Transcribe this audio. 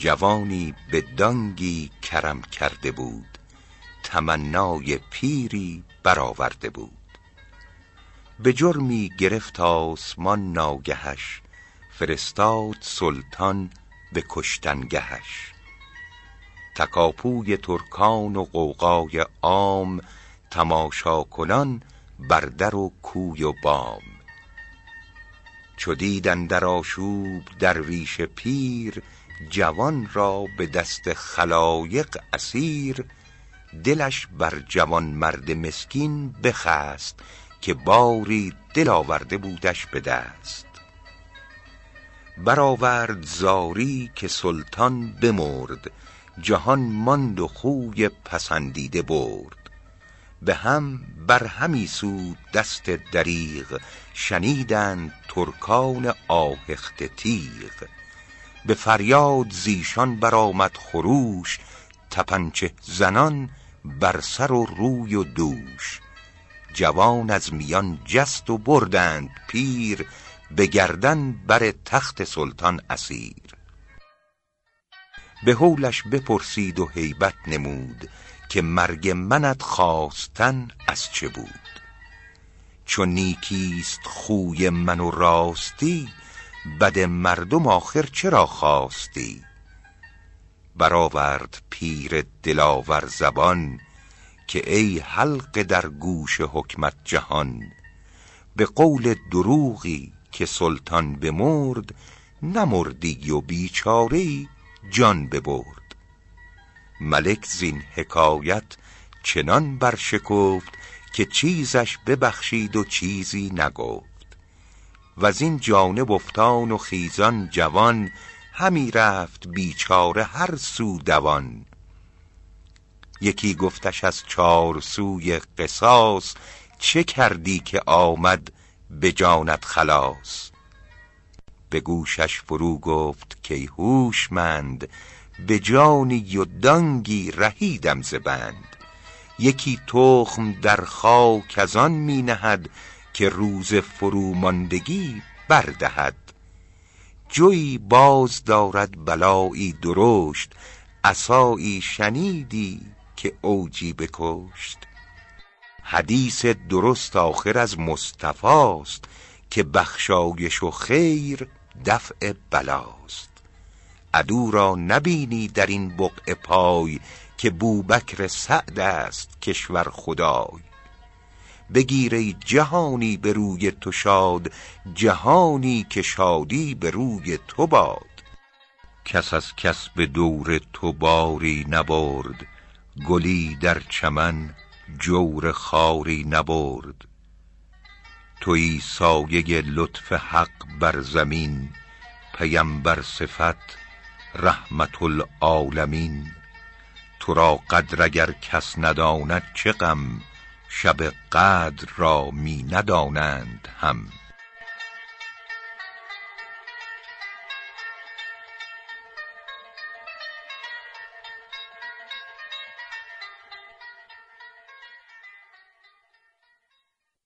جوانی به دانگی کرم کرده بود. تمنای پیری برآورده بود. به جرمی گرفت آسمان ناگهش فرستاد سلطان به کشتنگهش. تکاپوی ترکان و قوقای عام تماشا کنان بر در و کوی و بام. چو دید اندر آشوب درویش پیر جوان را به دست خلایق اسیر دلش بر جوان مرد مسکین بخست که باری دل آورده بودش به دست. برآورد زاری که سلطان بمرد جهان ماند و خوی پسندیده برد. به هم بر همی سود دست دریغ شنیدند ترکان آهخته تیغ. به فریاد زیشان برآمد خروش تپنچه زنان بر سر و روی و دوش. جوان از میان جست و بردند پیر به گردن بر تخت سلطان اسیر. به هولش بپرسید و هیبت نمود که مرگ منت خواستن از چه بود. چون نیکیست خوی من و راستی بد مردم آخر چرا خواستی؟ برآورد پیر دلاور زبان که ای حلقه در گوش حکمت جهان به قول دروغی که سلطان بمرد نمردی و بیچاره جان ببرد. ملک زین حکایت چنان برشکفت که چیزش ببخشید و چیزی نگفت. وزین جانب افتان و خیزان جوان همی رفت بیچاره هر سو دوان. یکی گفتش از چار سوی قصاص چه کردی که آمد به جانت خلاص؟ به گوشش فرو گفت که هوشمند به جانی و دانگی رهیدم ز بند. یکی تخم در خاک از آن می نهد که روز فروماندگی بردهد. جوی باز دارد بلایی درشت عصایی شنیدی که اوجی بکشت. حدیث درست آخر از مصطفاست که بخشایش و خیر دفع بلاست. عدو را نبینی در این بقع پای که بوبکر سعد است کشور خدای. بگیر جهانی به روی تو شاد جهانی که شادی به روی تو باد. کس از کس به دور تو باری نبرد گلی در چمن جور خاری نبرد. تویی سایه لطف حق بر زمین پیمبر صفت رحمت العالمین. تو را قدر اگر کس نداند چه غم؟ شب قدر را می ندانند هم.